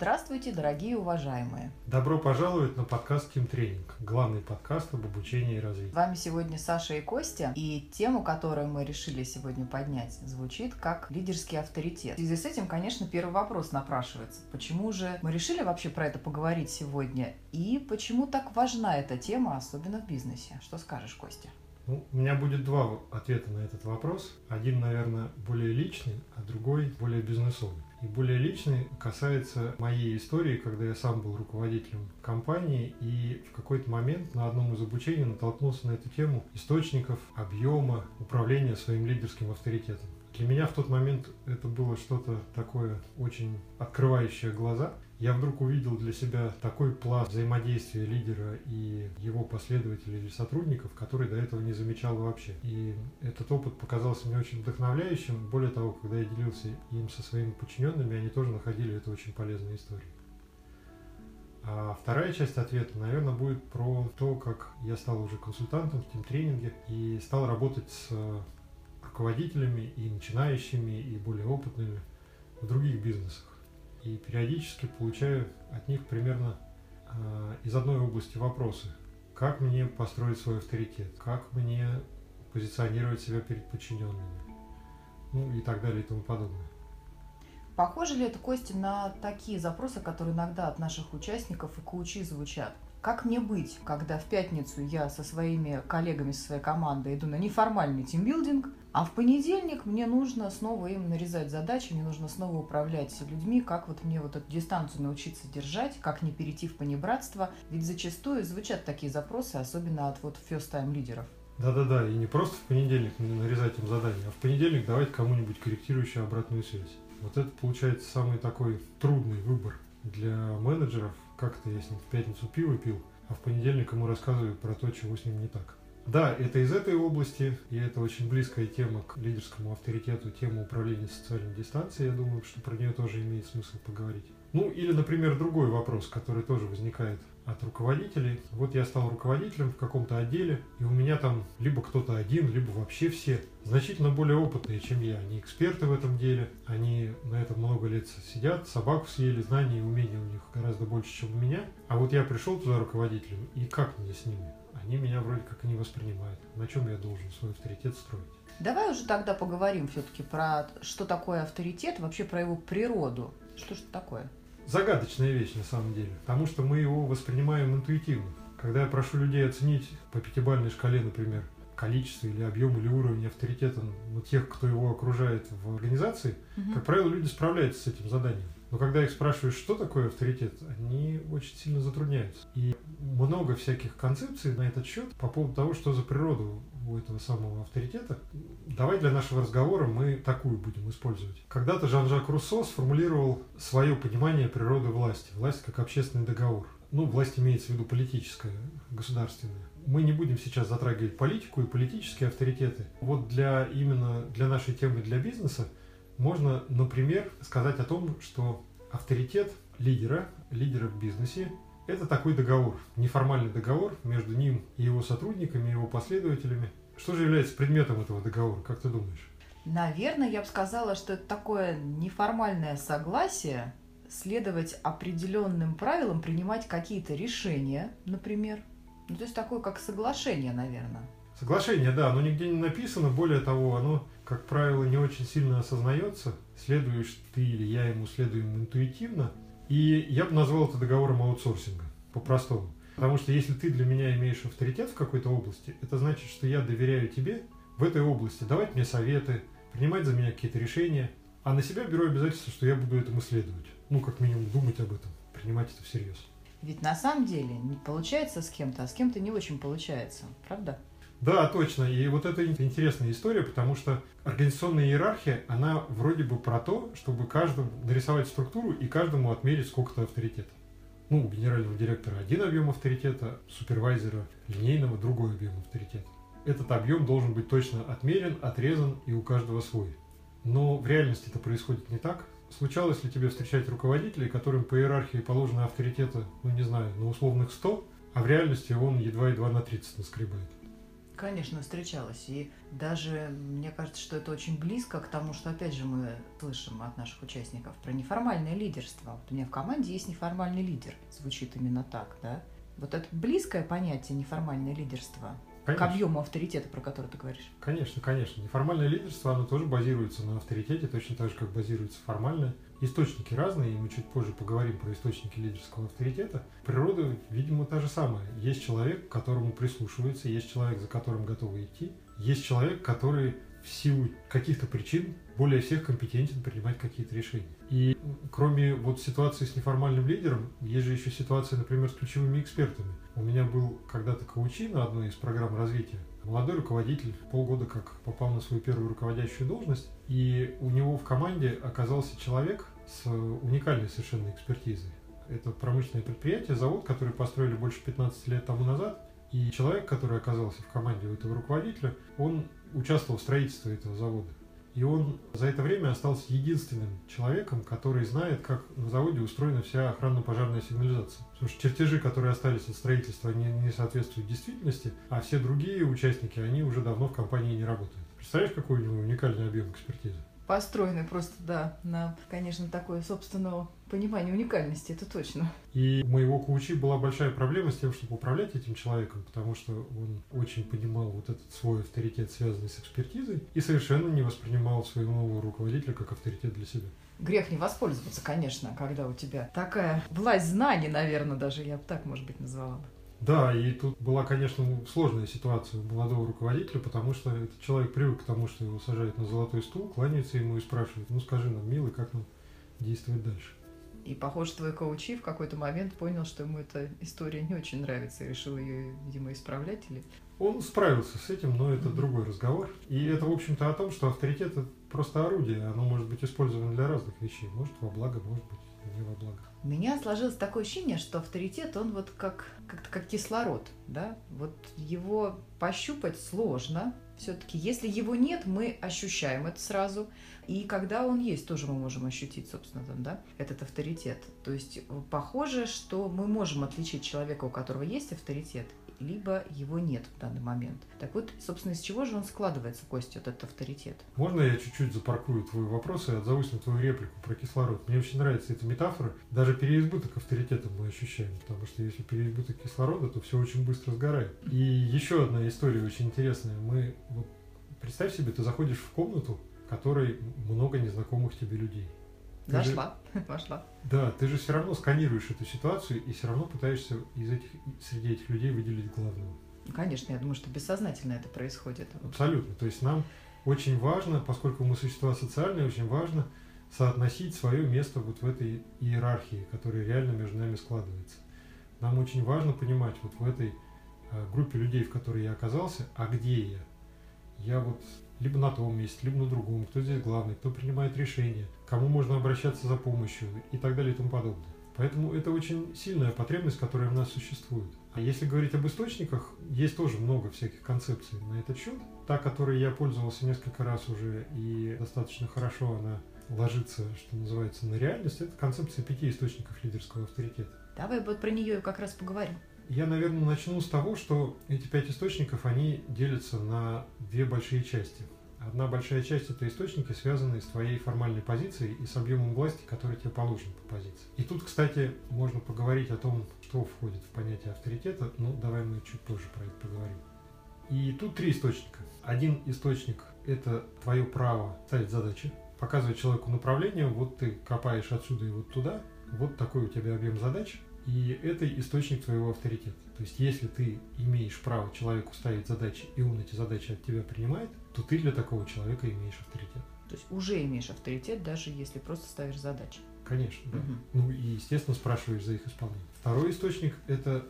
Здравствуйте, дорогие уважаемые! Добро пожаловать на подкаст Team Training, главный подкаст об обучении и развитии. С вами сегодня Саша и Костя, и тему, которую мы решили сегодня поднять, звучит как лидерский авторитет. В связи с этим, конечно, первый вопрос напрашивается. Почему же мы решили вообще про это поговорить сегодня, и почему так важна эта тема, особенно в бизнесе? Что скажешь, Костя? Ну, у меня будет два ответа на этот вопрос. Один, наверное, более личный, а другой более бизнесовый. И более личный касается моей истории, когда я сам был руководителем компании и в какой-то момент на одном из обучений натолкнулся на эту тему источников, объема, управления своим лидерским авторитетом. Для меня в тот момент это было что-то такое очень открывающее глаза – я вдруг увидел для себя такой пласт взаимодействия лидера и его последователей или сотрудников, который до этого не замечал вообще. И этот опыт показался мне очень вдохновляющим. Более того, когда я делился им со своими подчиненными, они тоже находили это очень полезной историей. А вторая часть ответа, наверное, будет про то, как я стал уже консультантом в тим-тренинге и стал работать с руководителями и начинающими, и более опытными в других бизнесах и периодически получаю от них примерно э, из одной области вопросы. Как мне построить свой авторитет? Как мне позиционировать себя перед подчиненными? Ну и так далее и тому подобное. Похоже ли это, Костя, на такие запросы, которые иногда от наших участников и коучи звучат? Как мне быть, когда в пятницу я со своими коллегами, со своей командой иду на неформальный тимбилдинг, а в понедельник мне нужно снова им нарезать задачи, мне нужно снова управлять людьми, как вот мне вот эту дистанцию научиться держать, как не перейти в понебратство. Ведь зачастую звучат такие запросы, особенно от вот first-time лидеров. Да-да-да, и не просто в понедельник нарезать им задания, а в понедельник давать кому-нибудь корректирующую обратную связь. Вот это получается самый такой трудный выбор для менеджеров, как-то я с ним в пятницу пиво пил, а в понедельник ему рассказываю про то, чего с ним не так. Да, это из этой области, и это очень близкая тема к лидерскому авторитету, тема управления социальной дистанцией. Я думаю, что про нее тоже имеет смысл поговорить. Ну, или, например, другой вопрос, который тоже возникает от руководителей. Вот я стал руководителем в каком-то отделе, и у меня там либо кто-то один, либо вообще все значительно более опытные, чем я. Они эксперты в этом деле, они на этом много лет сидят, собаку съели, знаний и умений у них гораздо больше, чем у меня. А вот я пришел туда руководителем, и как мне с ними? Они меня вроде как и не воспринимают. На чем я должен свой авторитет строить? Давай уже тогда поговорим все-таки про что такое авторитет, вообще про его природу. Что же это такое? Загадочная вещь на самом деле, потому что мы его воспринимаем интуитивно. Когда я прошу людей оценить по пятибалльной шкале, например, количество или объем или уровень авторитета ну, тех, кто его окружает в организации, угу. как правило, люди справляются с этим заданием. Но когда их спрашиваешь, что такое авторитет, они очень сильно затрудняются. И много всяких концепций на этот счет по поводу того, что за природа у этого самого авторитета. Давай для нашего разговора мы такую будем использовать. Когда-то Жан-Жак Руссо сформулировал свое понимание природы власти. Власть как общественный договор. Ну, власть имеется в виду политическая, государственная мы не будем сейчас затрагивать политику и политические авторитеты. Вот для именно для нашей темы для бизнеса можно, например, сказать о том, что авторитет лидера, лидера в бизнесе, это такой договор, неформальный договор между ним и его сотрудниками, его последователями. Что же является предметом этого договора, как ты думаешь? Наверное, я бы сказала, что это такое неформальное согласие следовать определенным правилам, принимать какие-то решения, например. Ну, то есть такое, как соглашение, наверное. Соглашение, да, оно нигде не написано, более того, оно, как правило, не очень сильно осознается, следуешь ты или я ему следуем интуитивно, и я бы назвал это договором аутсорсинга, по-простому. Потому что если ты для меня имеешь авторитет в какой-то области, это значит, что я доверяю тебе в этой области, давать мне советы, принимать за меня какие-то решения, а на себя беру обязательство, что я буду этому следовать. Ну, как минимум, думать об этом, принимать это всерьез. Ведь на самом деле не получается с кем-то, а с кем-то не очень получается, правда? Да, точно. И вот это интересная история, потому что организационная иерархия, она вроде бы про то, чтобы каждому нарисовать структуру и каждому отмерить сколько-то авторитета. Ну, у генерального директора один объем авторитета, супервайзера линейного другой объем авторитета. Этот объем должен быть точно отмерен, отрезан и у каждого свой. Но в реальности это происходит не так. Случалось ли тебе встречать руководителей, которым по иерархии положено авторитета, ну не знаю, на условных 100, а в реальности он едва-едва на 30 наскребает? Конечно, встречалась. И даже мне кажется, что это очень близко к тому, что опять же мы слышим от наших участников про неформальное лидерство. Вот у меня в команде есть неформальный лидер. Звучит именно так, да? Вот это близкое понятие неформальное лидерство Конечно. к объему авторитета, про который ты говоришь. Конечно, конечно. Неформальное лидерство, оно тоже базируется на авторитете, точно так же, как базируется формальное. Источники разные, и мы чуть позже поговорим про источники лидерского авторитета. Природа, видимо, та же самая. Есть человек, к которому прислушивается, есть человек, за которым готовы идти, есть человек, который в силу каких-то причин более всех компетентен принимать какие-то решения. И кроме вот ситуации с неформальным лидером, есть же еще ситуация, например, с ключевыми экспертами. У меня был когда-то коучи на одной из программ развития. Молодой руководитель полгода как попал на свою первую руководящую должность, и у него в команде оказался человек с уникальной совершенно экспертизой. Это промышленное предприятие, завод, который построили больше 15 лет тому назад, и человек, который оказался в команде у этого руководителя, он участвовал в строительстве этого завода. И он за это время остался единственным человеком, который знает, как на заводе устроена вся охранно-пожарная сигнализация. Потому что чертежи, которые остались от строительства, не, не соответствуют действительности, а все другие участники, они уже давно в компании не работают. Представляешь, какой у него уникальный объем экспертизы? Построены просто, да, на, конечно, такое собственного понимания уникальности, это точно. И у моего коучи была большая проблема с тем, чтобы управлять этим человеком, потому что он очень понимал вот этот свой авторитет, связанный с экспертизой, и совершенно не воспринимал своего нового руководителя как авторитет для себя. Грех не воспользоваться, конечно, когда у тебя такая власть знаний, наверное, даже я бы так, может быть, назвала. Да, и тут была, конечно, сложная ситуация у молодого руководителя, потому что этот человек привык к тому, что его сажают на золотой стул, кланяются ему и спрашивают, ну скажи нам, милый, как нам действовать дальше. И, похоже, твой коучи в какой-то момент понял, что ему эта история не очень нравится, и решил ее, видимо, исправлять или... Он справился с этим, но это mm-hmm. другой разговор. И это, в общем-то, о том, что авторитет – это просто орудие, оно может быть использовано для разных вещей. Может, во благо, может быть, не во благо. У меня сложилось такое ощущение, что авторитет, он вот как, как, как кислород, да, вот его пощупать сложно, все-таки, если его нет, мы ощущаем это сразу. И когда он есть, тоже мы можем ощутить, собственно, там, да, этот авторитет. То есть похоже, что мы можем отличить человека, у которого есть авторитет, либо его нет в данный момент. Так вот, собственно, из чего же он складывается, Костя, этот авторитет? Можно я чуть-чуть запаркую твой вопрос и отзовусь на твою реплику про кислород? Мне очень нравится эта метафора. Даже переизбыток авторитета мы ощущаем, потому что если переизбыток кислорода, то все очень быстро сгорает. И еще одна история очень интересная. Мы, вот, представь себе, ты заходишь в комнату, в которой много незнакомых тебе людей. Зашла, же, вошла. Да, ты же все равно сканируешь эту ситуацию и все равно пытаешься из этих, среди этих людей выделить главного. Ну, конечно, я думаю, что бессознательно это происходит. Абсолютно. То есть нам очень важно, поскольку мы существа социальные, очень важно соотносить свое место вот в этой иерархии, которая реально между нами складывается. Нам очень важно понимать вот в этой э, группе людей, в которой я оказался, а где я. Я вот либо на том месте, либо на другом, кто здесь главный, кто принимает решения, кому можно обращаться за помощью и так далее и тому подобное. Поэтому это очень сильная потребность, которая в нас существует. А если говорить об источниках, есть тоже много всяких концепций на этот счет. Та, которой я пользовался несколько раз уже и достаточно хорошо она ложится, что называется, на реальность, это концепция пяти источников лидерского авторитета. Давай вот про нее как раз поговорим. Я, наверное, начну с того, что эти пять источников, они делятся на две большие части. Одна большая часть – это источники, связанные с твоей формальной позицией и с объемом власти, который тебе положен по позиции. И тут, кстати, можно поговорить о том, что входит в понятие авторитета, ну, давай мы чуть позже про это поговорим. И тут три источника. Один источник – это твое право ставить задачи, показывать человеку направление, вот ты копаешь отсюда и вот туда, вот такой у тебя объем задач, и это источник твоего авторитета. То есть, если ты имеешь право человеку ставить задачи, и он эти задачи от тебя принимает, то ты для такого человека имеешь авторитет. То есть уже имеешь авторитет, даже если просто ставишь задачи. Конечно, да. Угу. Ну и, естественно, спрашиваешь за их исполнение. Второй источник – это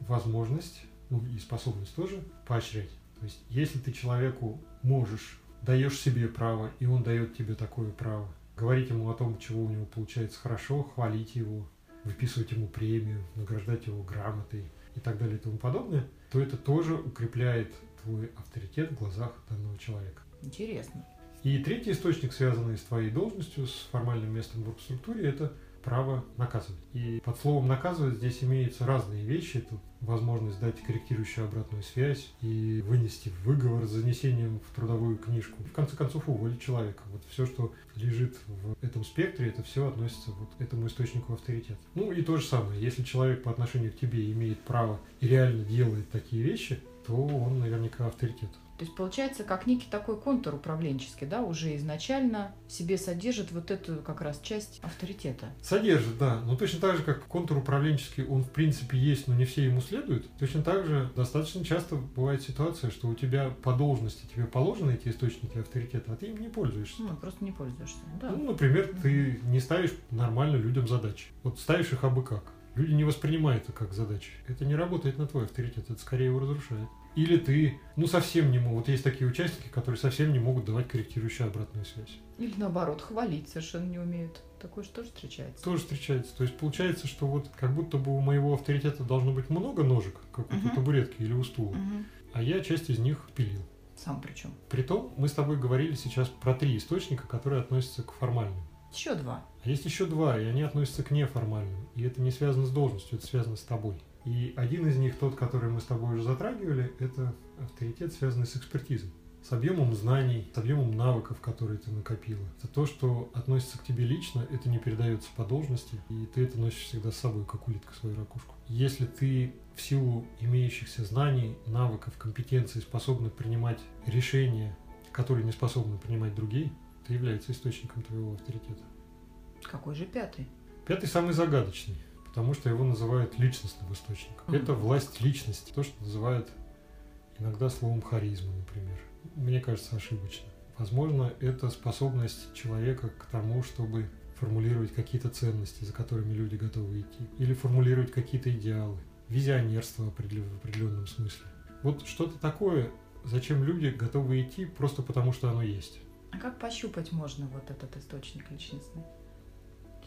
возможность, ну и способность тоже поощрять. То есть, если ты человеку можешь, даешь себе право, и он дает тебе такое право, говорить ему о том, чего у него получается хорошо, хвалить его, выписывать ему премию, награждать его грамотой и так далее и тому подобное, то это тоже укрепляет твой авторитет в глазах данного человека. Интересно. И третий источник, связанный с твоей должностью, с формальным местом в структуре, это право наказывать. И под словом наказывать здесь имеются разные вещи. Тут возможность дать корректирующую обратную связь и вынести выговор с занесением в трудовую книжку. В конце концов, уволить человека. Вот все, что лежит в этом спектре, это все относится вот к этому источнику авторитета. Ну и то же самое, если человек по отношению к тебе имеет право и реально делает такие вещи, то он наверняка авторитет. То есть получается как некий такой контур управленческий, да, уже изначально в себе содержит вот эту как раз часть авторитета. Содержит, да. Но точно так же, как контур управленческий, он в принципе есть, но не все ему следуют. Точно так же достаточно часто бывает ситуация, что у тебя по должности тебе положены эти источники авторитета, а ты им не пользуешься. Ну, просто не пользуешься. Да. Ну, например, ты не ставишь нормально людям задачи. Вот ставишь их абы как. Люди не воспринимают это как задачи. Это не работает на твой авторитет, это скорее его разрушает. Или ты, ну, совсем не могут. Вот есть такие участники, которые совсем не могут давать корректирующую обратную связь. Или наоборот, хвалить совершенно не умеют. Такое же тоже встречается. Тоже встречается. То есть получается, что вот как будто бы у моего авторитета должно быть много ножек, как у Мгм. табуретки или у стула, Мгм. а я часть из них пилил. Сам причем. Притом мы с тобой говорили сейчас про три источника, которые относятся к формальным. Еще два. А есть еще два, и они относятся к неформальным. И это не связано с должностью, это связано с тобой. И один из них, тот, который мы с тобой уже затрагивали, это авторитет, связанный с экспертизой. С объемом знаний, с объемом навыков, которые ты накопила. Это то, что относится к тебе лично, это не передается по должности, и ты это носишь всегда с собой, как улитка свою ракушку. Если ты в силу имеющихся знаний, навыков, компетенций способна принимать решения, которые не способны принимать другие, это является источником твоего авторитета. Какой же пятый? Пятый самый загадочный, потому что его называют личностным источником. Мгм. Это власть личности, то, что называют иногда словом харизма, например. Мне кажется, ошибочно. Возможно, это способность человека к тому, чтобы формулировать какие-то ценности, за которыми люди готовы идти, или формулировать какие-то идеалы, визионерство в определенном смысле. Вот что-то такое, зачем люди готовы идти просто потому, что оно есть. А как пощупать можно вот этот источник личностный?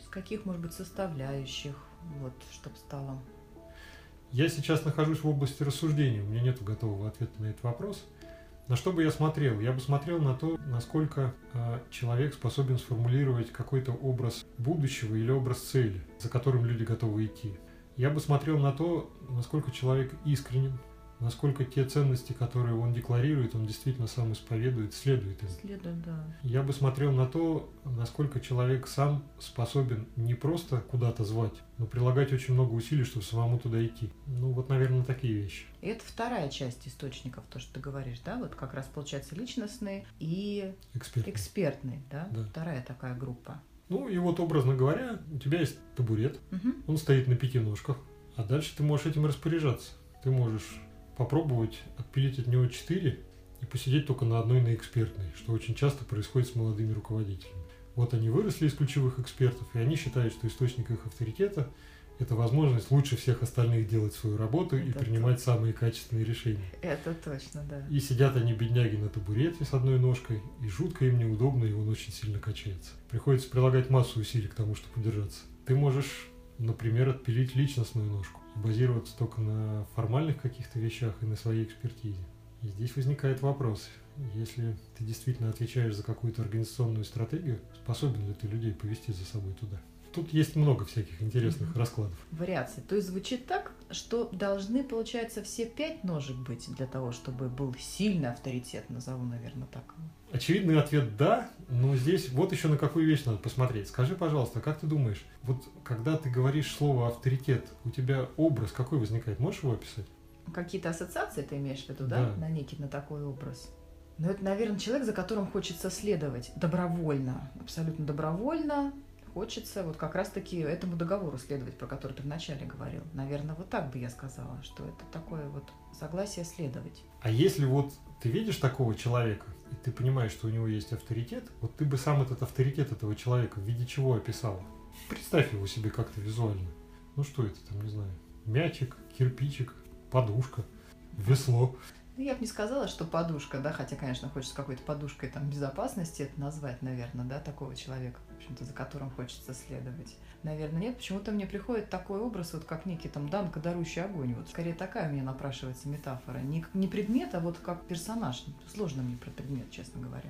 Из каких, может быть, составляющих, вот, чтобы стало? Я сейчас нахожусь в области рассуждения, у меня нет готового ответа на этот вопрос. На что бы я смотрел? Я бы смотрел на то, насколько э, человек способен сформулировать какой-то образ будущего или образ цели, за которым люди готовы идти. Я бы смотрел на то, насколько человек искренен, насколько те ценности, которые он декларирует, он действительно сам исповедует, следует им. Следует, да. Я бы смотрел на то, насколько человек сам способен не просто куда-то звать, но прилагать очень много усилий, чтобы самому туда идти. Ну вот, наверное, такие вещи. И это вторая часть источников, то, что ты говоришь, да? Вот как раз получается личностный и Эксперт. экспертный, да? Да. Вторая такая группа. Ну и вот, образно говоря, у тебя есть табурет, Мгм. он стоит на пяти ножках, а дальше ты можешь этим распоряжаться. Ты можешь попробовать отпилить от него четыре и посидеть только на одной на экспертной, что очень часто происходит с молодыми руководителями. Вот они выросли из ключевых экспертов, и они считают, что источник их авторитета – это возможность лучше всех остальных делать свою работу и Это принимать самые качественные решения. Это точно, да. И сидят они, бедняги, на табурете с одной ножкой, и жутко им неудобно, и он очень сильно качается. Приходится прилагать массу усилий к тому, чтобы удержаться. Ты можешь, например, отпилить личностную ножку, и базироваться только на формальных каких-то вещах и на своей экспертизе. И здесь возникает вопрос, если ты действительно отвечаешь за какую-то организационную стратегию, способен ли ты людей повести за собой туда? Тут есть много всяких интересных раскладов. Вариации. То есть звучит так, что должны, получается, все пять ножек быть для того, чтобы был сильный авторитет, назову, наверное, так. Очевидный ответ «да», но здесь вот еще на какую вещь надо посмотреть. Скажи, пожалуйста, как ты думаешь, вот когда ты говоришь слово «авторитет», у тебя образ какой возникает? Можешь его описать? Какие-то ассоциации ты имеешь в виду, да? Да. На некий, на такой образ. Но это, наверное, человек, за которым хочется следовать добровольно, абсолютно добровольно. Хочется вот как раз-таки этому договору следовать, про который ты вначале говорил. Наверное, вот так бы я сказала, что это такое вот согласие следовать. А если вот ты видишь такого человека, и ты понимаешь, что у него есть авторитет, вот ты бы сам этот авторитет этого человека в виде чего описал? Представь его себе как-то визуально. Ну что это там, не знаю, мячик, кирпичик, подушка, весло. Ну, я бы не сказала, что подушка, да, хотя, конечно, хочется какой-то подушкой там безопасности это назвать, наверное, да, такого человека, общем-то, за которым хочется следовать. Наверное, нет, почему-то мне приходит такой образ, вот как некий там Данка, дарущий огонь. Вот скорее такая у меня напрашивается метафора. Не, не предмет, а вот как персонаж. Сложно мне про предмет, честно говоря.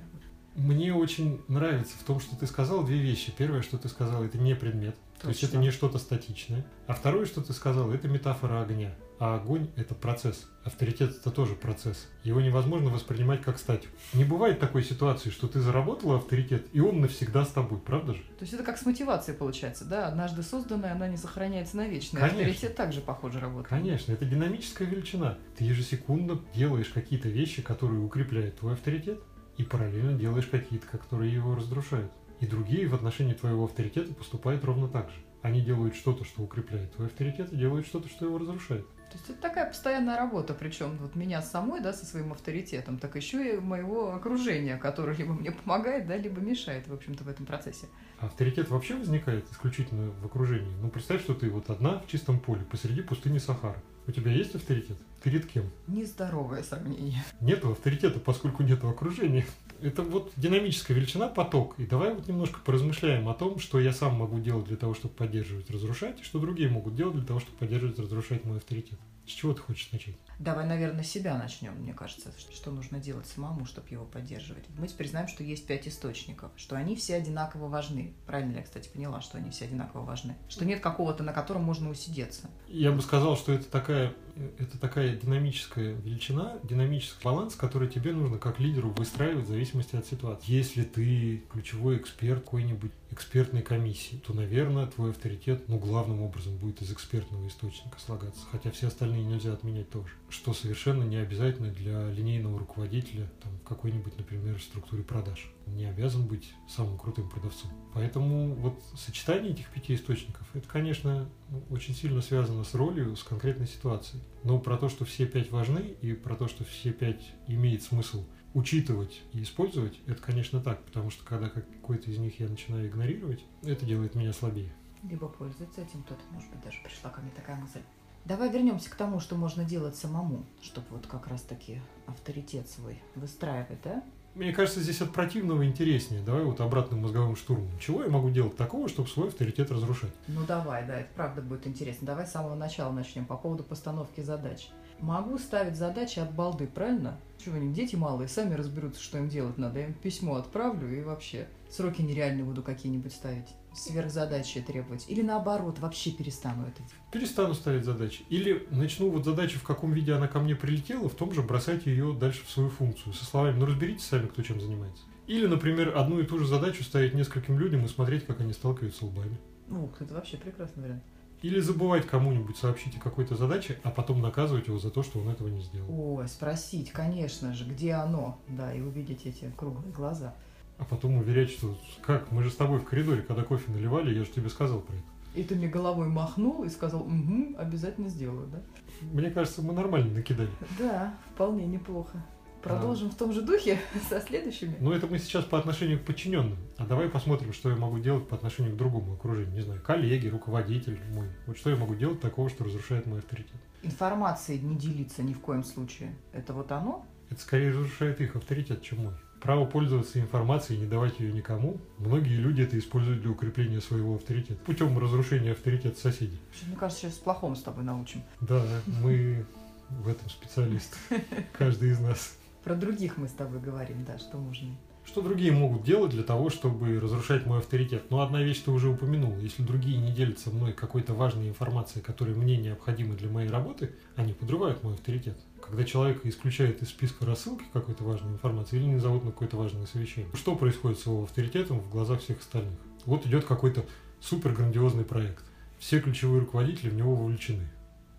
Мне очень нравится в том, что ты сказал две вещи. Первое, что ты сказал, это не предмет. То есть это не что-то статичное. А второе, что ты сказал, это метафора огня. А огонь – это процесс. Авторитет – это тоже процесс. Его невозможно воспринимать как статику. Не бывает такой ситуации, что ты заработал авторитет, и он навсегда с тобой, правда же? То есть это как с мотивацией получается, да? Однажды созданная, она не сохраняется навечно. Конечно. Авторитет также, похоже, работает. Конечно, это динамическая величина. Ты ежесекундно делаешь какие-то вещи, которые укрепляют твой авторитет, и параллельно делаешь какие-то, которые его разрушают. И другие в отношении твоего авторитета поступают ровно так же. Они делают что-то, что укрепляет твой авторитет, и делают что-то, что его разрушает. То есть это такая постоянная работа, причем вот меня самой, да, со своим авторитетом, так еще и моего окружения, которое либо мне помогает, да, либо мешает, в общем-то, в этом процессе. Авторитет вообще возникает исключительно в окружении. Ну, представь, что ты вот одна в чистом поле посреди пустыни Сахара. У тебя есть авторитет? Перед кем? Нездоровое сомнение. Нету авторитета, поскольку нету окружения. Это вот динамическая величина, поток. И давай вот немножко поразмышляем о том, что я сам могу делать для того, чтобы поддерживать, разрушать, и что другие могут делать для того, чтобы поддерживать, разрушать мой авторитет. С чего ты хочешь начать? Давай, наверное, с себя начнем, мне кажется, что нужно делать самому, чтобы его поддерживать. Мы теперь знаем, что есть пять источников, что они все одинаково важны. Правильно ли я, кстати, поняла, что они все одинаково важны? Что нет какого-то, на котором можно усидеться. Я бы сказал, что это такая, это такая динамическая величина, динамический баланс, который тебе нужно как лидеру выстраивать в зависимости от ситуации. Если ты ключевой эксперт какой-нибудь экспертной комиссии, то, наверное, твой авторитет, ну, главным образом будет из экспертного источника слагаться, хотя все остальные нельзя отменять тоже что совершенно не обязательно для линейного руководителя там, в какой-нибудь, например, структуре продаж. Не обязан быть самым крутым продавцом. Поэтому вот сочетание этих пяти источников, это, конечно, очень сильно связано с ролью, с конкретной ситуацией. Но про то, что все пять важны, и про то, что все пять имеет смысл учитывать и использовать, это, конечно, так, потому что когда какой-то из них я начинаю игнорировать, это делает меня слабее. Либо пользуется этим кто-то, может быть, даже пришла ко мне такая мысль. Давай вернемся к тому, что можно делать самому, чтобы вот как раз-таки авторитет свой выстраивать, да? Мне кажется, здесь от противного интереснее. Давай вот обратным мозговым штурмом. Чего я могу делать такого, чтобы свой авторитет разрушать? Ну давай, да, это правда будет интересно. Давай с самого начала начнем по поводу постановки задач. Могу ставить задачи от балды, правильно? Чего они, дети малые, сами разберутся, что им делать надо. Я им письмо отправлю и вообще сроки нереальные буду какие-нибудь ставить сверхзадачи требовать? Или наоборот, вообще перестану это делать? Перестану ставить задачи. Или начну вот задачу, в каком виде она ко мне прилетела, в том же бросать ее дальше в свою функцию. Со словами, ну разберитесь сами, кто чем занимается. Или, например, одну и ту же задачу ставить нескольким людям и смотреть, как они сталкиваются лбами. Ух, это вообще прекрасный вариант. Или забывать кому-нибудь сообщить о какой-то задаче, а потом наказывать его за то, что он этого не сделал. Ой, спросить, конечно же, где оно, да, и увидеть эти круглые глаза а потом уверять, что как, мы же с тобой в коридоре, когда кофе наливали, я же тебе сказал про это. И ты мне головой махнул и сказал, угу, обязательно сделаю, да? Мне кажется, мы нормально накидали. Да, вполне неплохо. Продолжим а. в том же духе со следующими. Ну, это мы сейчас по отношению к подчиненным. А давай посмотрим, что я могу делать по отношению к другому окружению. Не знаю, коллеги, руководитель мой. Вот что я могу делать такого, что разрушает мой авторитет. Информацией не делиться ни в коем случае. Это вот оно? Это скорее разрушает их авторитет, чем мой право пользоваться информацией и не давать ее никому, многие люди это используют для укрепления своего авторитета, путем разрушения авторитета соседей. Мне кажется, сейчас плохому с тобой научим. Да, мы в этом специалисты, каждый из нас. Про других мы с тобой говорим, да, что можно. Что другие могут делать для того, чтобы разрушать мой авторитет? Ну, одна вещь ты уже упомянул. Если другие не делятся мной какой-то важной информацией, которая мне необходима для моей работы, они подрывают мой авторитет когда человека исключают из списка рассылки какой-то важной информации или не зовут на какое-то важное совещание. Что происходит с его авторитетом в глазах всех остальных? Вот идет какой-то супер грандиозный проект. Все ключевые руководители в него вовлечены.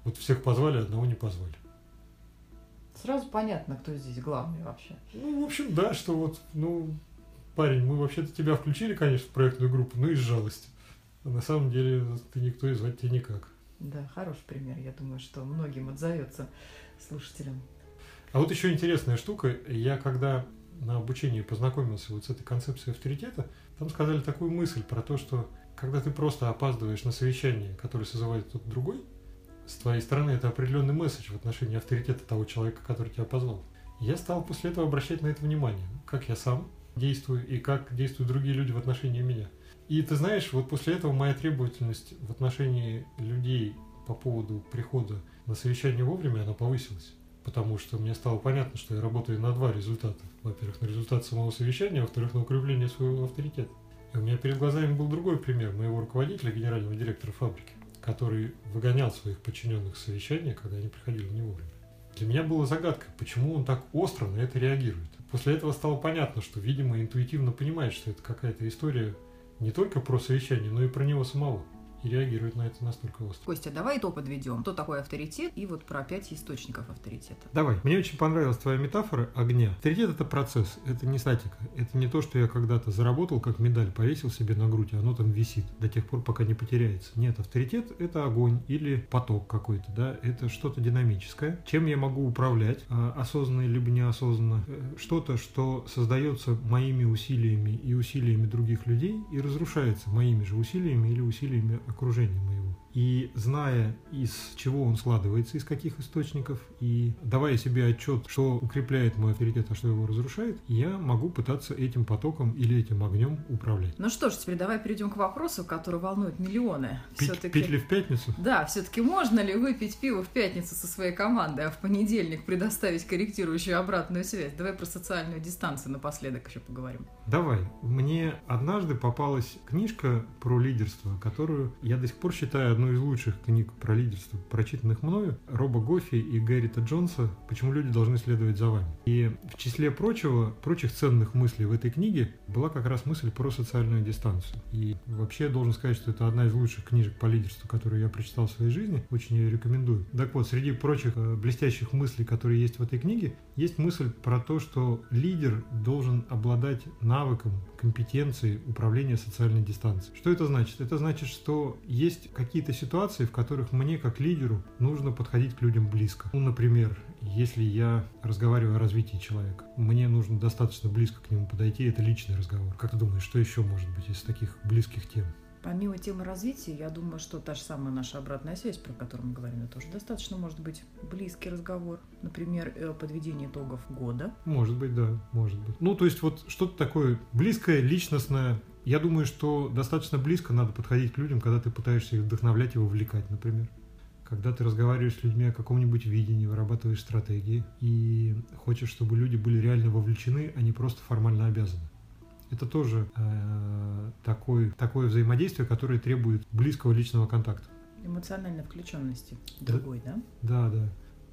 Вот всех позвали, одного не позвали. Сразу понятно, кто здесь главный вообще. Ну, в общем, да, что вот, ну, парень, мы вообще-то тебя включили, конечно, в проектную группу, но из жалости. А на самом деле ты никто и звать тебя никак. Да, хороший пример. Я думаю, что многим отзовется слушателям. А вот еще интересная штука. Я когда на обучении познакомился вот с этой концепцией авторитета, там сказали такую мысль про то, что когда ты просто опаздываешь на совещание, которое созывает кто-то другой, с твоей стороны это определенный месседж в отношении авторитета того человека, который тебя позвал. Я стал после этого обращать на это внимание, как я сам действую и как действуют другие люди в отношении меня. И ты знаешь, вот после этого моя требовательность в отношении людей по поводу прихода на совещание вовремя, она повысилась. потому что мне стало понятно, что я работаю на два результата. Во-первых, на результат самого совещания, во-вторых, на укрепление своего авторитета. И у меня перед глазами был другой пример моего руководителя, генерального директора фабрики, который выгонял своих подчиненных с совещания, когда они приходили не вовремя. Для меня была загадка, почему он так остро на это реагирует. После этого стало понятно, что, видимо, интуитивно понимает, что это какая-то история не только про совещание, но и про него самого и реагирует на это настолько остро. Костя, давай итог подведем. Кто такой авторитет и вот про пять источников авторитета. Давай. Мне очень понравилась твоя метафора огня. Авторитет – это процесс, это не статика. Это не то, что я когда-то заработал, как медаль, повесил себе на грудь, и оно там висит до тех пор, пока не потеряется. Нет, авторитет – это огонь или поток какой-то, да, это что-то динамическое. Чем я могу управлять, а, осознанно либо неосознанно? Э, что-то, что создается моими усилиями и усилиями других людей и разрушается моими же усилиями или усилиями окружения моего. И зная, из чего он складывается, из каких источников, и давая себе отчет, что укрепляет мой авторитет, а что его разрушает, я могу пытаться этим потоком или этим огнем управлять. Ну что ж, теперь давай перейдем к вопросу, который волнует миллионы. Пить, пить ли в пятницу? Да, все-таки можно ли выпить пиво в пятницу со своей командой, а в понедельник предоставить корректирующую обратную связь? Давай про социальную дистанцию напоследок еще поговорим. Давай. Мне однажды попалась книжка про лидерство, которую я до сих пор считаю одной из лучших книг про лидерство, прочитанных мною, Роба Гофи и Гэррита Джонса «Почему люди должны следовать за вами». И в числе прочего, прочих ценных мыслей в этой книге была как раз мысль про социальную дистанцию. И вообще я должен сказать, что это одна из лучших книжек по лидерству, которую я прочитал в своей жизни. Очень ее рекомендую. Так вот, среди прочих э, блестящих мыслей, которые есть в этой книге, есть мысль про то, что лидер должен обладать навыком, компетенцией управления социальной дистанцией. Что это значит? Это значит, что есть какие-то ситуации, в которых мне, как лидеру, нужно подходить к людям близко. Ну, например, если я разговариваю о развитии человека, мне нужно достаточно близко к нему подойти, это личный разговор. Как ты думаешь, что еще может быть из таких близких тем? Помимо темы развития, я думаю, что та же самая наша обратная связь, про которую мы говорим, это тоже достаточно может быть близкий разговор. Например, э, подведение итогов года. Может быть, да, может быть. Ну, то есть вот что-то такое близкое, личностное. Я думаю, что достаточно близко надо подходить к людям, когда ты пытаешься их вдохновлять и вовлекать, например. Когда ты разговариваешь с людьми о каком-нибудь видении, вырабатываешь стратегии и хочешь, чтобы люди были реально вовлечены, а не просто формально обязаны. Это тоже э, такой, такое взаимодействие, которое требует близкого личного контакта. Эмоциональной включенности другой, да? Да, да.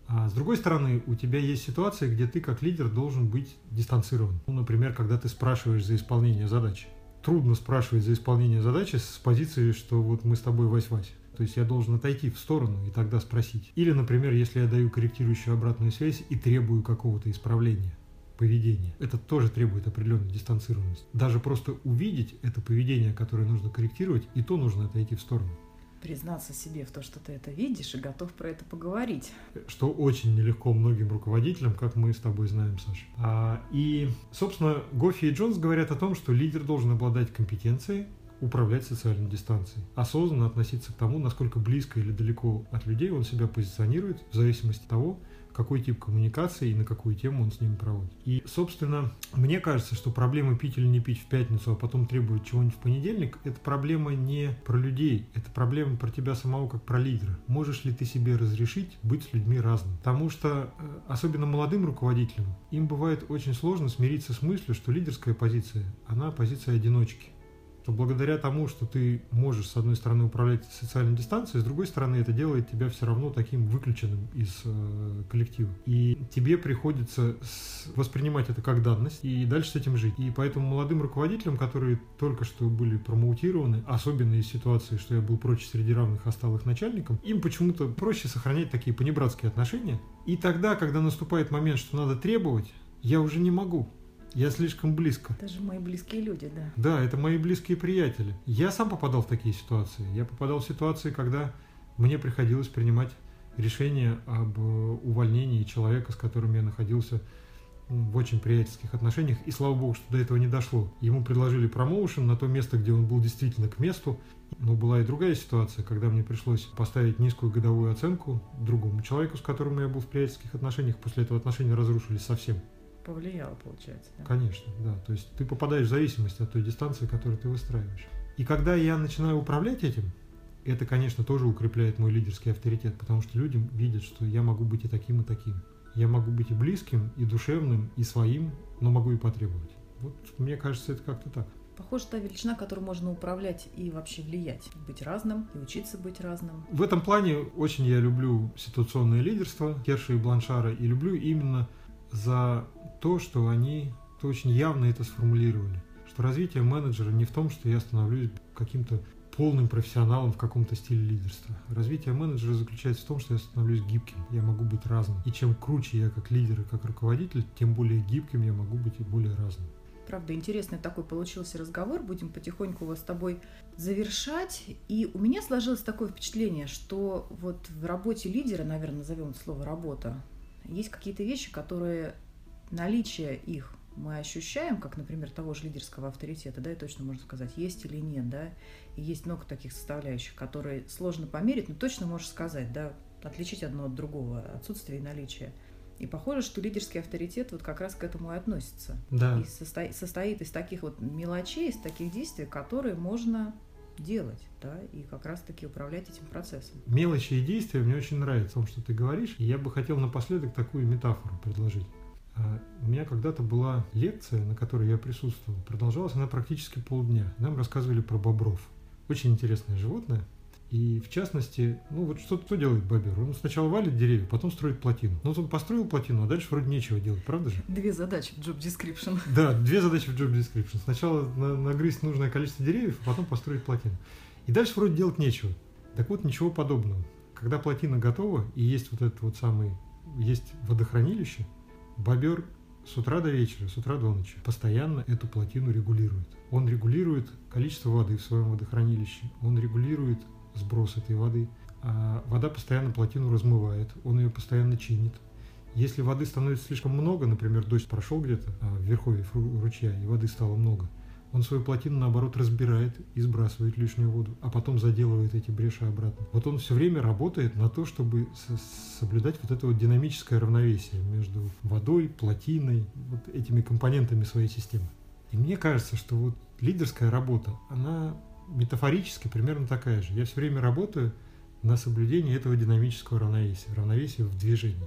А с другой стороны, у тебя есть ситуации, где ты как лидер должен быть дистанцирован. Ну, например, когда ты спрашиваешь за исполнение задачи. Трудно спрашивать за исполнение задачи с позиции, что вот мы с тобой вась-вась. То есть я должен отойти в сторону и тогда спросить. Или, например, если я даю корректирующую обратную связь и требую какого-то исправления поведения. Это тоже требует определенной дистанцированности. Даже просто увидеть это поведение, которое нужно корректировать, и то нужно отойти в сторону. Признаться себе в то, что ты это видишь и готов про это поговорить. Что очень нелегко многим руководителям, как мы с тобой знаем, Саша. А, и, собственно, Гофи и Джонс говорят о том, что лидер должен обладать компетенцией, управлять социальной дистанцией, осознанно относиться к тому, насколько близко или далеко от людей он себя позиционирует, в зависимости от того, какой тип коммуникации и на какую тему он с ними проводит. И, собственно, мне кажется, что проблема пить или не пить в пятницу, а потом требовать чего-нибудь в понедельник, это проблема не про людей, это проблема про тебя самого как про лидера. Можешь ли ты себе разрешить быть с людьми разным? Потому что, э, особенно молодым руководителям, им бывает очень сложно смириться с мыслью, что лидерская позиция, она позиция одиночки что благодаря тому, что ты можешь, с одной стороны, управлять социальной дистанцией, с другой стороны, это делает тебя все равно таким выключенным из э, коллектива. И тебе приходится воспринимать это как данность и дальше с этим жить. И поэтому молодым руководителям, которые только что были промоутированы, особенно из ситуации, что я был прочь среди равных, а стал их начальником, им почему-то проще сохранять такие понебратские отношения. И тогда, когда наступает момент, что надо требовать, я уже не могу. Я слишком близко. Это же мои близкие люди, да. Да, это мои близкие приятели. Я сам попадал в такие ситуации. Я попадал в ситуации, когда мне приходилось принимать решение об э, увольнении человека, с которым я находился в очень приятельских отношениях, и слава богу, что до этого не дошло. Ему предложили промоушен на то место, где он был действительно к месту, но была и другая ситуация, когда мне пришлось поставить низкую годовую оценку другому человеку, с которым я был в приятельских отношениях, после этого отношения разрушились совсем повлияло, получается. Да? Конечно, да. То есть ты попадаешь в зависимость от той дистанции, которую ты выстраиваешь. И когда я начинаю управлять этим, это, конечно, тоже укрепляет мой лидерский авторитет, потому что люди видят, что я могу быть и таким, и таким. Я могу быть и близким, и душевным, и своим, но могу и потребовать. Вот мне кажется, это как-то так. Похоже, та величина, которую можно управлять и вообще влиять. Быть разным и учиться быть разным. В этом плане очень я люблю ситуационное лидерство Керша и Бланшара и люблю именно за то, что они то очень явно это сформулировали. Что развитие менеджера не в том, что я становлюсь каким-то полным профессионалом в каком-то стиле лидерства. Развитие менеджера заключается в том, что я становлюсь гибким, я могу быть разным. И чем круче я как лидер и как руководитель, тем более гибким я могу быть и более разным. Правда, интересный такой получился разговор. Будем потихоньку его с тобой завершать. И у меня сложилось такое впечатление, что вот в работе лидера, наверное, назовем слово работа, есть какие-то вещи, которые наличие их мы ощущаем, как, например, того же лидерского авторитета, да, и точно можно сказать, есть или нет, да, и есть много таких составляющих, которые сложно померить, но точно можешь сказать, да, отличить одно от другого, отсутствие и наличие. И похоже, что лидерский авторитет вот как раз к этому и относится. Да. И состоит, состоит из таких вот мелочей, из таких действий, которые можно делать, да, и как раз-таки управлять этим процессом. Мелочи и действия мне очень нравятся в том, что ты говоришь. И я бы хотел напоследок такую метафору предложить. А, у меня когда-то была лекция, на которой я присутствовал. Продолжалась она практически полдня. Нам рассказывали про бобров. Очень интересное животное. И в частности, ну вот что, что делает бобер? Он сначала валит деревья, потом строит плотину. Ну вот он построил плотину, а дальше вроде нечего делать, правда же? Две задачи в job description. Да, две задачи в job description. Сначала на, нагрызть нужное количество деревьев, а потом построить плотину. И дальше вроде делать нечего. Так вот, ничего подобного. Когда плотина готова, и есть вот этот вот самый, есть водохранилище, бобер с утра до вечера, с утра до ночи постоянно эту плотину регулирует. Он регулирует количество воды в своем водохранилище, он регулирует сброс этой воды. А вода постоянно плотину размывает, он ее постоянно чинит. Если воды становится слишком много, например, дождь прошел где-то а в верховье ручья, и воды стало много, он свою плотину, наоборот, разбирает и сбрасывает лишнюю воду, а потом заделывает эти бреши обратно. Вот он все время работает на то, чтобы соблюдать вот это вот динамическое равновесие между водой, плотиной, вот этими компонентами своей системы. И мне кажется, что вот лидерская работа, она метафорически примерно такая же. Я все время работаю на соблюдении этого динамического равновесия, равновесия в движении.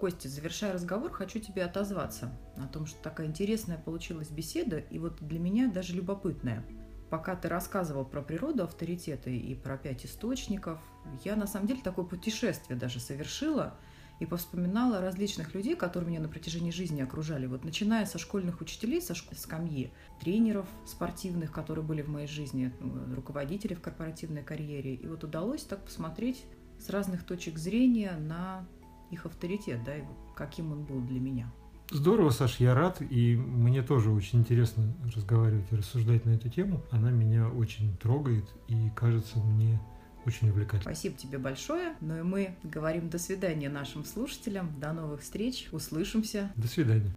Костя, завершая разговор, хочу тебе отозваться о том, что такая интересная получилась беседа, и вот для меня даже любопытная. Пока ты рассказывал про природу авторитета и про пять источников, я на самом деле такое путешествие даже совершила – и повспоминала различных людей, которые меня на протяжении жизни окружали. Вот начиная со школьных учителей, со школы скамьи, тренеров спортивных, которые были в моей жизни, ну, руководителей в корпоративной карьере. И вот удалось так посмотреть с разных точек зрения на их авторитет, да, и каким он был для меня. Здорово, Саш, я рад, и мне тоже очень интересно разговаривать и рассуждать на эту тему. Она меня очень трогает и кажется мне очень увлекательно. Спасибо тебе большое. Ну и мы говорим до свидания нашим слушателям. До новых встреч. Услышимся. До свидания.